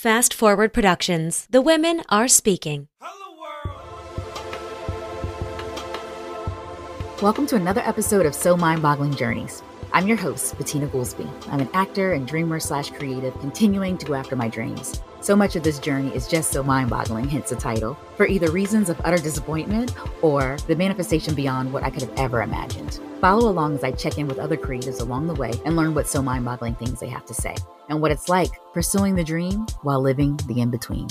Fast Forward Productions. The women are speaking. Welcome to another episode of So Mind Boggling Journeys. I'm your host, Bettina Goolsby. I'm an actor and dreamer slash creative, continuing to go after my dreams. So much of this journey is just so mind boggling, hence the title, for either reasons of utter disappointment or the manifestation beyond what I could have ever imagined. Follow along as I check in with other creatives along the way and learn what so mind boggling things they have to say and what it's like pursuing the dream while living the in between.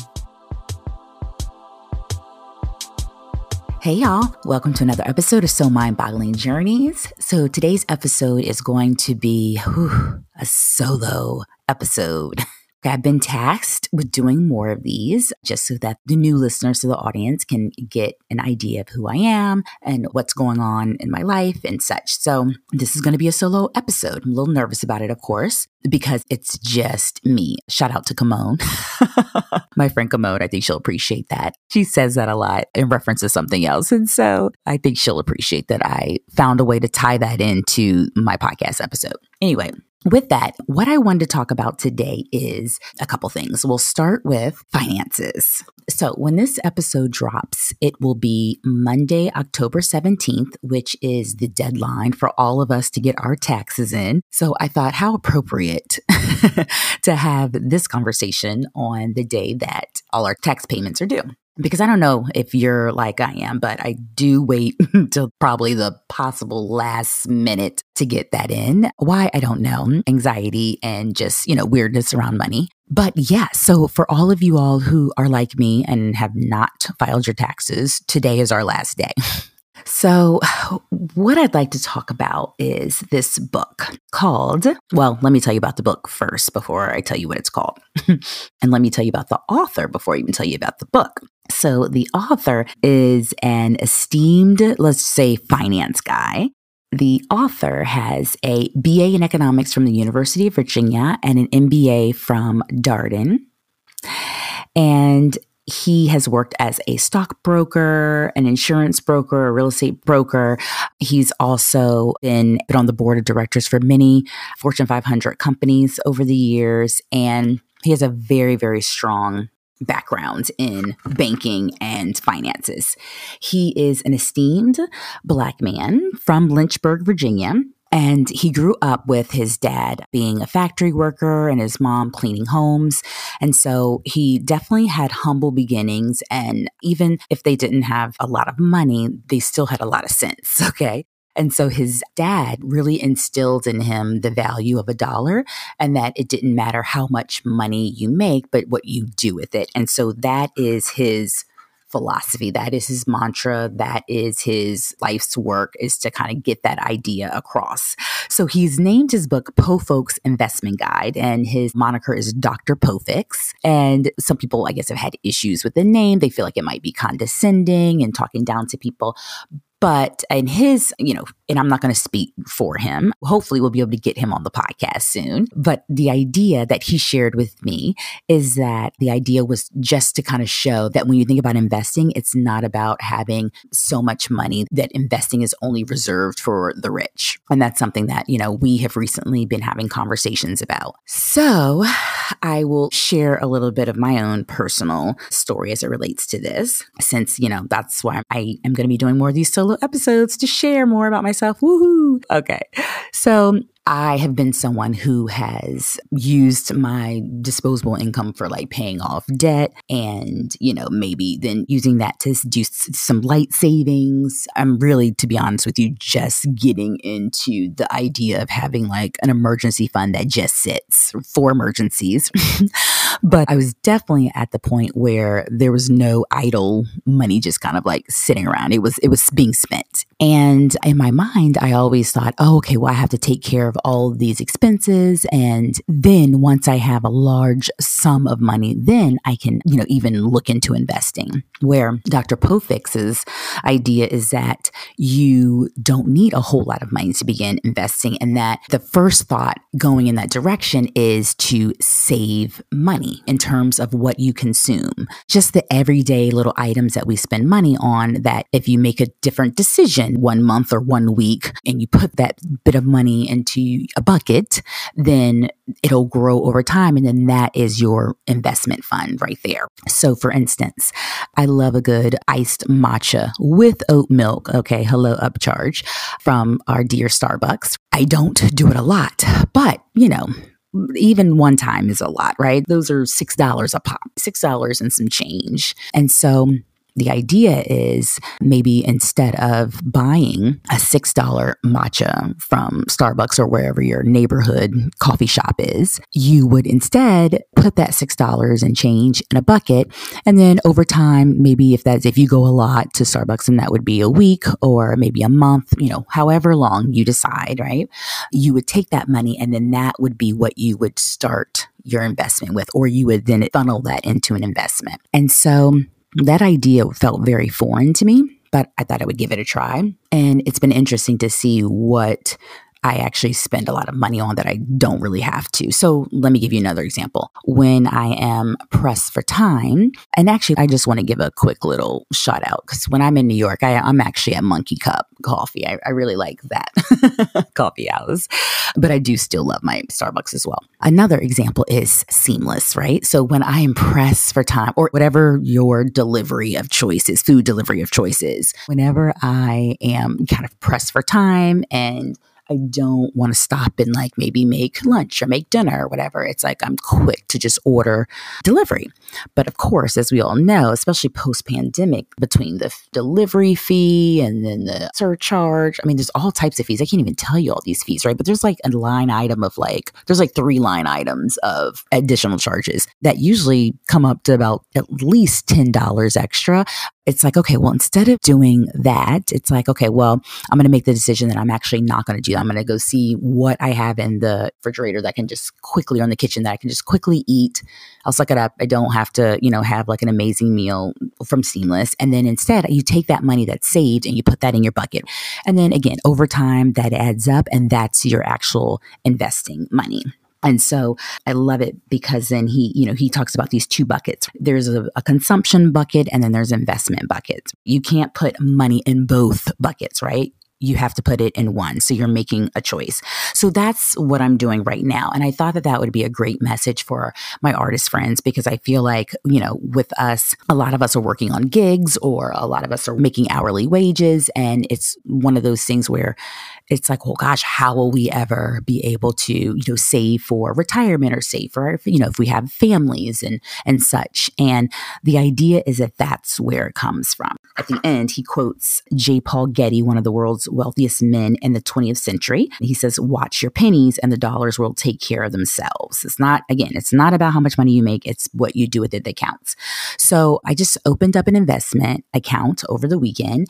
Hey y'all, welcome to another episode of So Mind Boggling Journeys. So today's episode is going to be whew, a solo episode. I've been tasked with doing more of these just so that the new listeners to the audience can get an idea of who I am and what's going on in my life and such. So, this is going to be a solo episode. I'm a little nervous about it, of course, because it's just me. Shout out to Kimone, my friend Kimone. I think she'll appreciate that. She says that a lot in reference to something else. And so, I think she'll appreciate that I found a way to tie that into my podcast episode. Anyway, with that, what I wanted to talk about today is a couple things. We'll start with finances. So, when this episode drops, it will be Monday, October 17th, which is the deadline for all of us to get our taxes in. So, I thought how appropriate to have this conversation on the day that all our tax payments are due because I don't know if you're like I am, but I do wait until probably the possible last minute to get that in. Why? I don't know. Anxiety and just, you know, weirdness around money. But yeah, so for all of you all who are like me and have not filed your taxes, today is our last day. So, what I'd like to talk about is this book called, well, let me tell you about the book first before I tell you what it's called. and let me tell you about the author before I even tell you about the book. So, the author is an esteemed, let's say, finance guy. The author has a BA in economics from the University of Virginia and an MBA from Darden. And he has worked as a stockbroker, an insurance broker, a real estate broker. He's also been, been on the board of directors for many Fortune 500 companies over the years. And he has a very, very strong background in banking and finances. He is an esteemed Black man from Lynchburg, Virginia. And he grew up with his dad being a factory worker and his mom cleaning homes. And so he definitely had humble beginnings. And even if they didn't have a lot of money, they still had a lot of sense. Okay. And so his dad really instilled in him the value of a dollar and that it didn't matter how much money you make, but what you do with it. And so that is his philosophy. That is his mantra. That is his life's work is to kind of get that idea across. So he's named his book Po Folks Investment Guide and his moniker is Dr. Pofix. And some people, I guess, have had issues with the name. They feel like it might be condescending and talking down to people. But in his, you know, and I'm not going to speak for him. Hopefully, we'll be able to get him on the podcast soon. But the idea that he shared with me is that the idea was just to kind of show that when you think about investing, it's not about having so much money that investing is only reserved for the rich. And that's something that, you know, we have recently been having conversations about. So I will share a little bit of my own personal story as it relates to this, since, you know, that's why I am going to be doing more of these solo episodes to share more about myself. Woohoo! Okay. So I have been someone who has used my disposable income for like paying off debt and, you know, maybe then using that to do some light savings. I'm really, to be honest with you, just getting into the idea of having like an emergency fund that just sits for emergencies. but I was definitely at the point where there was no idle money just kind of like sitting around. It was, it was being spent. And in my mind, I always thought, oh, okay, well, I have to take care of all of these expenses. And then once I have a large sum of money, then I can, you know, even look into investing. Where Dr. Pofix's idea is that you don't need a whole lot of money to begin investing, and that the first thought going in that direction is to save money in terms of what you consume. Just the everyday little items that we spend money on that if you make a different decision one month or one week and you put that bit of money into a bucket, then it'll grow over time. And then that is your investment fund right there. So for instance, I love a good iced matcha with oat milk. Okay. Hello, upcharge from our dear Starbucks. I don't do it a lot, but you know, even one time is a lot, right? Those are $6 a pop, $6 and some change. And so the idea is maybe instead of buying a $6 matcha from Starbucks or wherever your neighborhood coffee shop is, you would instead put that $6 and change in a bucket. And then over time, maybe if that's if you go a lot to Starbucks and that would be a week or maybe a month, you know, however long you decide, right? You would take that money and then that would be what you would start your investment with, or you would then funnel that into an investment. And so that idea felt very foreign to me, but I thought I would give it a try. And it's been interesting to see what I actually spend a lot of money on that I don't really have to. So let me give you another example. When I am pressed for time, and actually, I just want to give a quick little shout out because when I'm in New York, I, am actually at Monkey Cup Coffee. I, I really like that coffee house, but I do still love my Starbucks as well. Another example is Seamless, right? So when I am pressed for time or whatever your delivery of choices, food delivery of choices, whenever I am kind of pressed for time and I don't want to stop and like maybe make lunch or make dinner or whatever. It's like I'm quick to just order delivery. But of course, as we all know, especially post pandemic, between the delivery fee and then the surcharge, I mean, there's all types of fees. I can't even tell you all these fees, right? But there's like a line item of like, there's like three line items of additional charges that usually come up to about at least $10 extra it's like, okay, well, instead of doing that, it's like, okay, well, I'm going to make the decision that I'm actually not going to do that. I'm going to go see what I have in the refrigerator that I can just quickly, or in the kitchen that I can just quickly eat. I'll suck it up. I don't have to, you know, have like an amazing meal from Seamless. And then instead, you take that money that's saved and you put that in your bucket. And then again, over time, that adds up and that's your actual investing money. And so I love it because then he, you know, he talks about these two buckets. There's a, a, consumption bucket and then there's investment buckets. You can't put money in both buckets, right? you have to put it in one. So you're making a choice. So that's what I'm doing right now. And I thought that that would be a great message for my artist friends because I feel like, you know, with us, a lot of us are working on gigs or a lot of us are making hourly wages. And it's one of those things where it's like, well, gosh, how will we ever be able to, you know, save for retirement or save for, you know, if we have families and and such. And the idea is that that's where it comes from. At the end, he quotes J. Paul Getty, one of the world's wealthiest men in the 20th century. He says, "Watch your pennies, and the dollars will take care of themselves." It's not again, it's not about how much money you make; it's what you do with it that counts. So I just opened up an investment account over the weekend,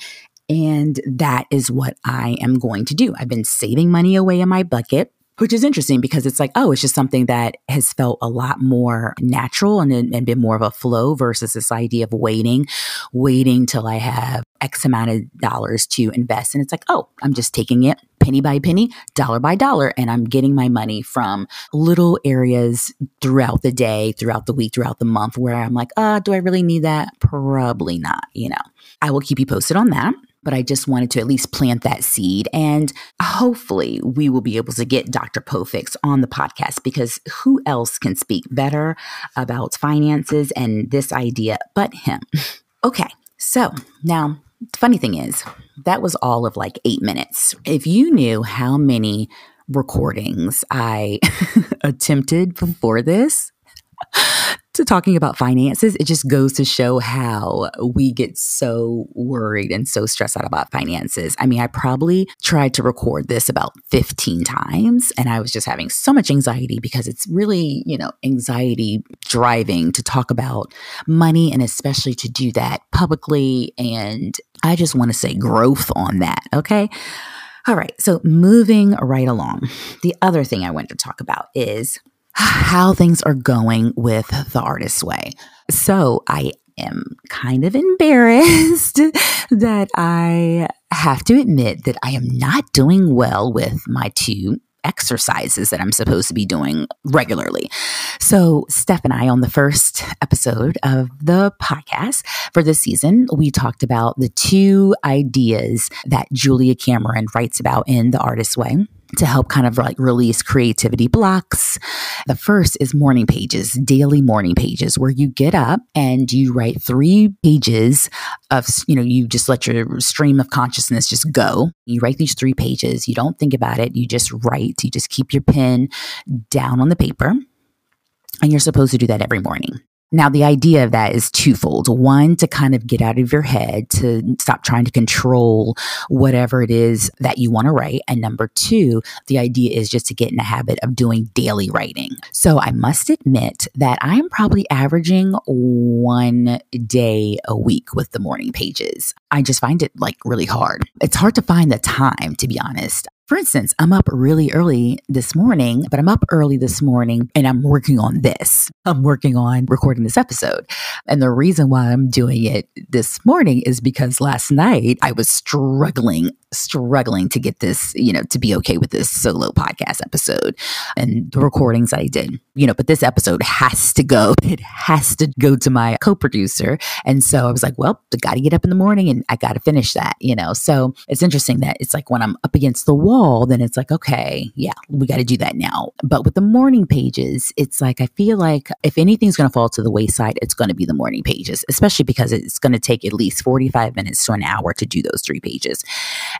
and that is what I am going to do. I've been saving money away in my bucket which is interesting because it's like, oh, it's just something that has felt a lot more natural and, and been more of a flow versus this idea of waiting, waiting till I have X amount of dollars to invest. And it's like, oh, I'm just taking it penny by penny, dollar by dollar, and I'm getting my money from little areas throughout the day, throughout the week, throughout the month where I'm like, uh, do I really need that? Probably not, you know. I will keep you posted on that but I just wanted to at least plant that seed. And hopefully, we will be able to get Dr. Pofix on the podcast because who else can speak better about finances and this idea but him? Okay, so now the funny thing is, that was all of like eight minutes. If you knew how many recordings I attempted before this, to talking about finances, it just goes to show how we get so worried and so stressed out about finances. I mean, I probably tried to record this about 15 times and I was just having so much anxiety because it's really, you know, anxiety driving to talk about money and especially to do that publicly. And I just want to say growth on that. Okay. All right. So moving right along, the other thing I want to talk about is how things are going with the artist's way. So I am kind of embarrassed that I have to admit that I am not doing well with my two exercises that I'm supposed to be doing regularly. So, Steph and I, on the first episode of the podcast for this season, we talked about the two ideas that Julia Cameron writes about in The Artist's Way to help kind of like release creativity blocks. The first is morning pages, daily morning pages, where you get up and you write three pages of, you know, you just let your stream of consciousness just go. You write these three pages, you don't think about it, you just write, you just keep your pen down on the paper. And you're supposed to do that every morning. Now, the idea of that is twofold. One, to kind of get out of your head, to stop trying to control whatever it is that you want to write. And number two, the idea is just to get in the habit of doing daily writing. So I must admit that I am probably averaging one day a week with the morning pages. I just find it like really hard. It's hard to find the time, to be honest. For instance, I'm up really early this morning, but I'm up early this morning and I'm working on this. I'm working on recording this episode. And the reason why I'm doing it this morning is because last night I was struggling, struggling to get this, you know, to be okay with this solo podcast episode and the recordings I did, you know, but this episode has to go. It has to go to my co producer. And so I was like, well, I got to get up in the morning and I got to finish that, you know. So it's interesting that it's like when I'm up against the wall, wall, then it's like, okay, yeah, we got to do that now. But with the morning pages, it's like, I feel like if anything's going to fall to the wayside, it's going to be the morning pages, especially because it's going to take at least 45 minutes to an hour to do those three pages.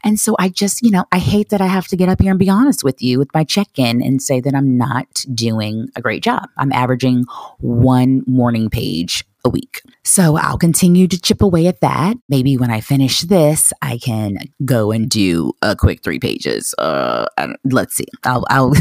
And so I just, you know, I hate that I have to get up here and be honest with you with my check in and say that I'm not doing a great job. I'm averaging one morning page a week. So I'll continue to chip away at that. Maybe when I finish this, I can go and do a quick three pages. Uh, let's see. I'll, I'll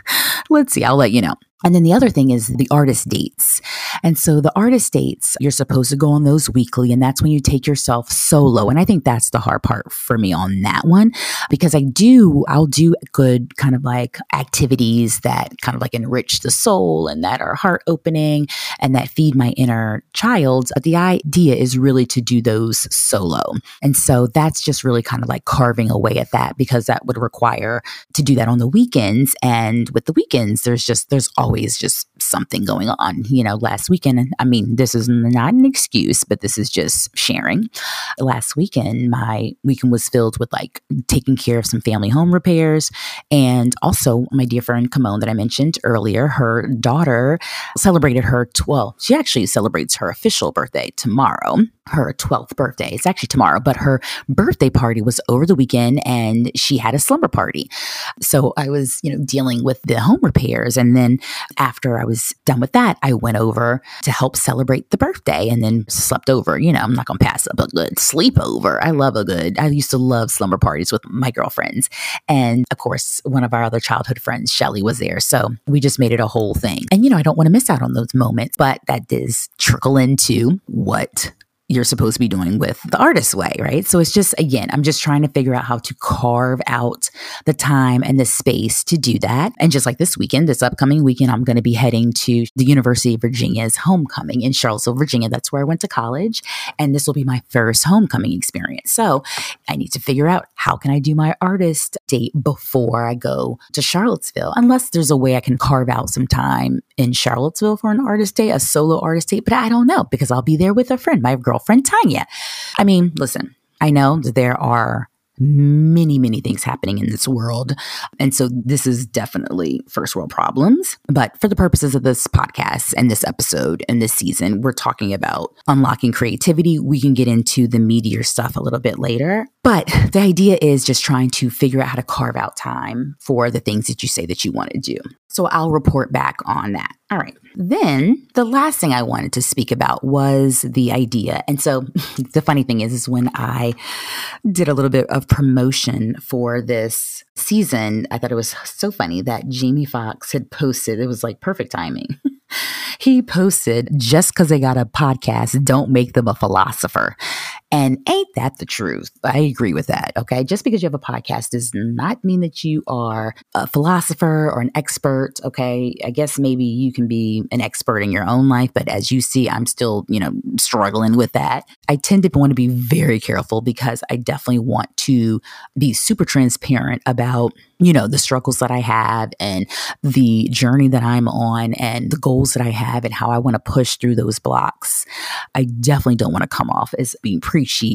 let's see. I'll let you know. And then the other thing is the artist dates. And so the artist dates, you're supposed to go on those weekly, and that's when you take yourself solo. And I think that's the hard part for me on that one because I do, I'll do good kind of like activities that kind of like enrich the soul and that are heart opening and that feed my inner child. But the idea is really to do those solo. And so that's just really kind of like carving away at that because that would require to do that on the weekends. And with the weekends, there's just, there's all always just something going on. You know, last weekend, I mean, this is not an excuse, but this is just sharing. Last weekend, my weekend was filled with like taking care of some family home repairs. And also, my dear friend Kimone that I mentioned earlier, her daughter celebrated her, well, she actually celebrates her official birthday tomorrow her 12th birthday. It's actually tomorrow, but her birthday party was over the weekend and she had a slumber party. So I was, you know, dealing with the home repairs. And then after I was done with that, I went over to help celebrate the birthday and then slept over. You know, I'm not going to pass up a good sleepover. I love a good, I used to love slumber parties with my girlfriends. And of course, one of our other childhood friends, Shelly, was there. So we just made it a whole thing. And, you know, I don't want to miss out on those moments, but that does trickle into what you're supposed to be doing with the artist's way, right? So it's just, again, I'm just trying to figure out how to carve out the time and the space to do that. And just like this weekend, this upcoming weekend, I'm going to be heading to the University of Virginia's homecoming in Charlottesville, Virginia. That's where I went to college. And this will be my first homecoming experience. So I need to figure out how can I do my artist date before I go to Charlottesville, unless there's a way I can carve out some time in Charlottesville for an artist date, a solo artist date. But I don't know because I'll be there with a friend, my girlfriend Tanya. I mean, listen, I know that there are many, many things happening in this world. And so this is definitely first world problems. But for the purposes of this podcast and this episode and this season, we're talking about unlocking creativity. We can get into the meteor stuff a little bit later. But the idea is just trying to figure out how to carve out time for the things that you say that you want to do. So I'll report back on that. All right. Then the last thing I wanted to speak about was the idea. And so the funny thing is, is when I did a little bit of promotion for this season, I thought it was so funny that Jamie Foxx had posted, it was like perfect timing. he posted, just because they got a podcast, don't make them a philosopher. And ain't that the truth? I agree with that. Okay. Just because you have a podcast does not mean that you are a philosopher or an expert. Okay. I guess maybe you can be an expert in your own life, but as you see, I'm still, you know, struggling with that. I tend to want to be very careful because I definitely want to be super transparent about you know, the struggles that I have and the journey that I'm on and the goals that I have and how I want to push through those blocks. I definitely don't want to come off as being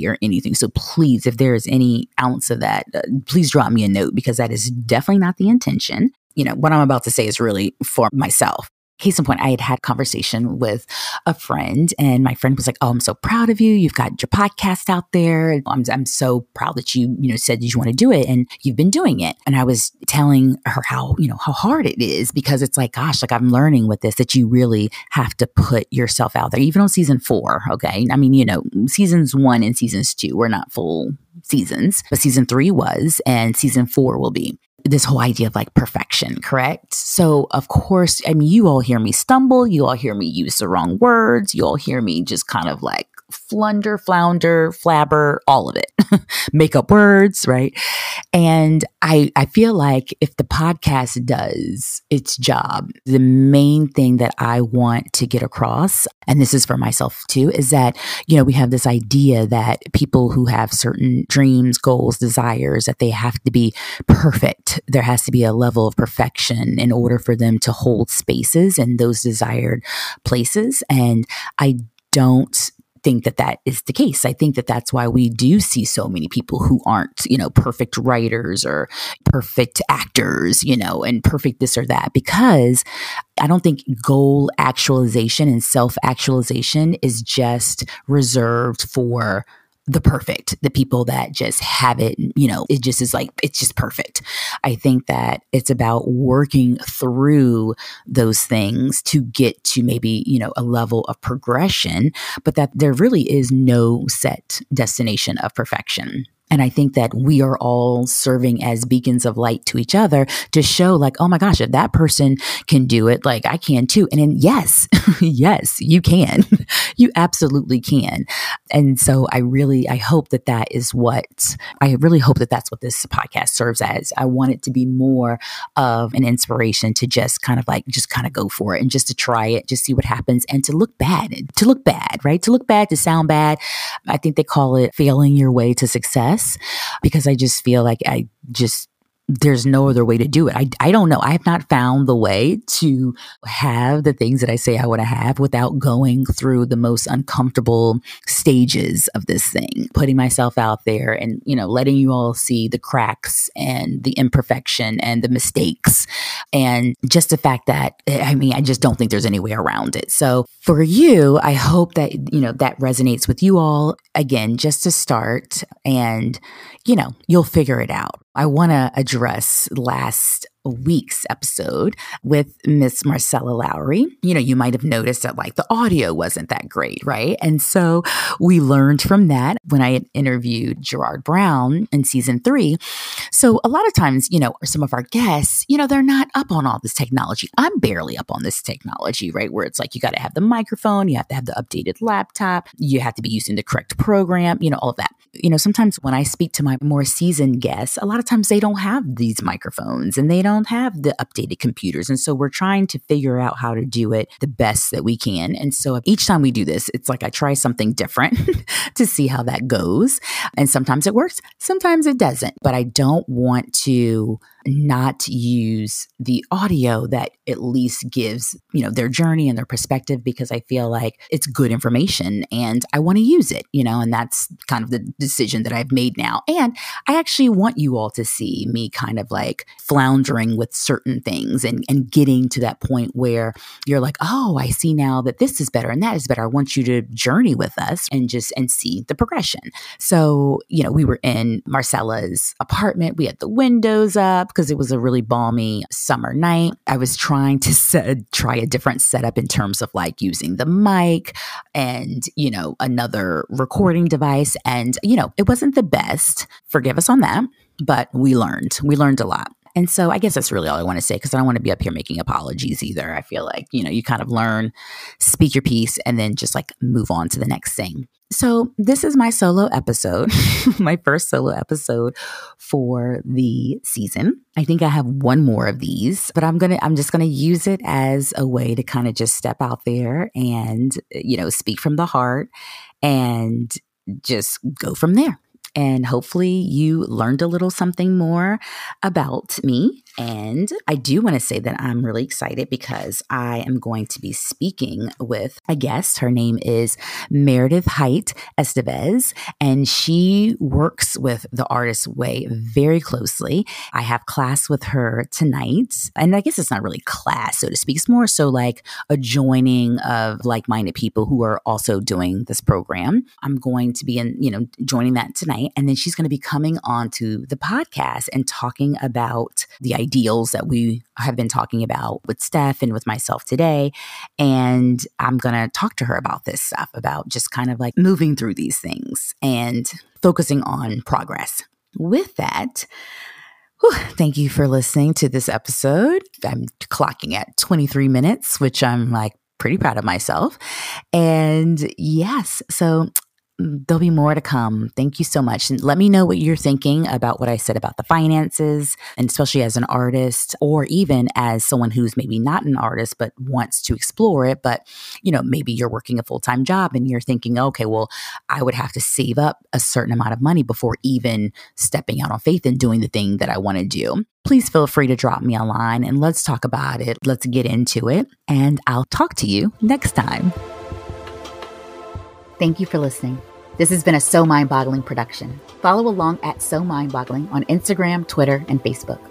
or anything. So please, if there is any ounce of that, uh, please drop me a note because that is definitely not the intention. You know, what I'm about to say is really for myself case in point, I had had conversation with a friend, and my friend was like, "Oh, I'm so proud of you. You've got your podcast out there. I'm, I'm so proud that you, you know, said you want to do it, and you've been doing it." And I was telling her how, you know, how hard it is because it's like, gosh, like I'm learning with this that you really have to put yourself out there, even on season four. Okay, I mean, you know, seasons one and seasons two were not full seasons, but season three was, and season four will be this whole idea of like perfection, correct? So, of course, I mean, you all hear me stumble, you all hear me use the wrong words, you all hear me just kind of like flunder, flounder, flabber, all of it. Make up words, right? And I I feel like if the podcast does its job, the main thing that I want to get across, and this is for myself too, is that, you know, we have this idea that people who have certain dreams, goals, desires, that they have to be perfect. There has to be a level of perfection in order for them to hold spaces in those desired places. And I don't think that that is the case. I think that that's why we do see so many people who aren't, you know, perfect writers or perfect actors, you know, and perfect this or that because I don't think goal actualization and self actualization is just reserved for the perfect, the people that just have it, you know, it just is like, it's just perfect. I think that it's about working through those things to get to maybe, you know, a level of progression, but that there really is no set destination of perfection. And I think that we are all serving as beacons of light to each other to show, like, oh my gosh, if that person can do it, like I can too. And then, yes, yes, you can. you absolutely can. And so I really, I hope that that is what, I really hope that that's what this podcast serves as. I want it to be more of an inspiration to just kind of like, just kind of go for it and just to try it, just see what happens and to look bad, to look bad, right? To look bad, to sound bad. I think they call it failing your way to success because I just feel like I just there's no other way to do it. I, I don't know. I have not found the way to have the things that I say I want to have without going through the most uncomfortable stages of this thing, putting myself out there and, you know, letting you all see the cracks and the imperfection and the mistakes. And just the fact that, eh, I mean, I just don't think there's any way around it. So for you, I hope that, you know, that resonates with you all. Again, just to start and, you know, you'll figure it out. I want to address last week's episode with Miss Marcella Lowry. You know, you might have noticed that like the audio wasn't that great, right? And so we learned from that when I interviewed Gerard Brown in season three. So a lot of times, you know, some of our guests, you know, they're not up on all this technology. I'm barely up on this technology, right? Where it's like you got to have the microphone, you have to have the updated laptop, you have to be using the correct program, you know, all of that. You know, sometimes when I speak to my more seasoned guests, a lot of times they don't have these microphones and they don't don't have the updated computers. And so we're trying to figure out how to do it the best that we can. And so each time we do this, it's like I try something different to see how that goes. And sometimes it works, sometimes it doesn't. But I don't want to not use the audio that at least gives, you know, their journey and their perspective because I feel like it's good information and I want to use it, you know, and that's kind of the decision that I've made now. And I actually want you all to see me kind of like floundering with certain things and, and getting to that point where you're like, oh, I see now that this is better and that is better. I want you to journey with us and just and see the progression. So, you know, we were in Marcella's apartment. We had the windows up because it was a really balmy summer night. I was trying to set, try a different setup in terms of like using the mic and, you know, another recording device. And, you know, it wasn't the best. Forgive us on that, but we learned. We learned a lot. And so I guess that's really all I want to say because I don't want to be up here making apologies either. I feel like, you know, you kind of learn, speak your piece, and then just like move on to the next thing. So this is my solo episode, my first solo episode for the season. I think I have one more of these, but I'm going to I'm just going to use it as a way to kind of just step out there and you know, speak from the heart and just go from there. And hopefully, you learned a little something more about me. And I do want to say that I'm really excited because I am going to be speaking with a guest. Her name is Meredith Height Estevez, and she works with the Artist Way very closely. I have class with her tonight. And I guess it's not really class, so to speak. It's more so like a joining of like minded people who are also doing this program. I'm going to be in, you know, joining that tonight. And then she's going to be coming on to the podcast and talking about the ideals that we have been talking about with Steph and with myself today. And I'm going to talk to her about this stuff, about just kind of like moving through these things and focusing on progress. With that, whew, thank you for listening to this episode. I'm clocking at 23 minutes, which I'm like pretty proud of myself. And yes, so there'll be more to come. Thank you so much. And let me know what you're thinking about what I said about the finances, and especially as an artist, or even as someone who's maybe not an artist but wants to explore it. But, you know, maybe you're working a full time job and you're thinking, okay, well, I would have to save up a certain amount of money before even stepping out on faith and doing the thing that I want to do. Please feel free to drop me a line and let's talk about it. Let's get into it. And I'll talk to you next time. Thank you for listening. This has been a So Mind Boggling production. Follow along at So Mind Boggling on Instagram, Twitter, and Facebook.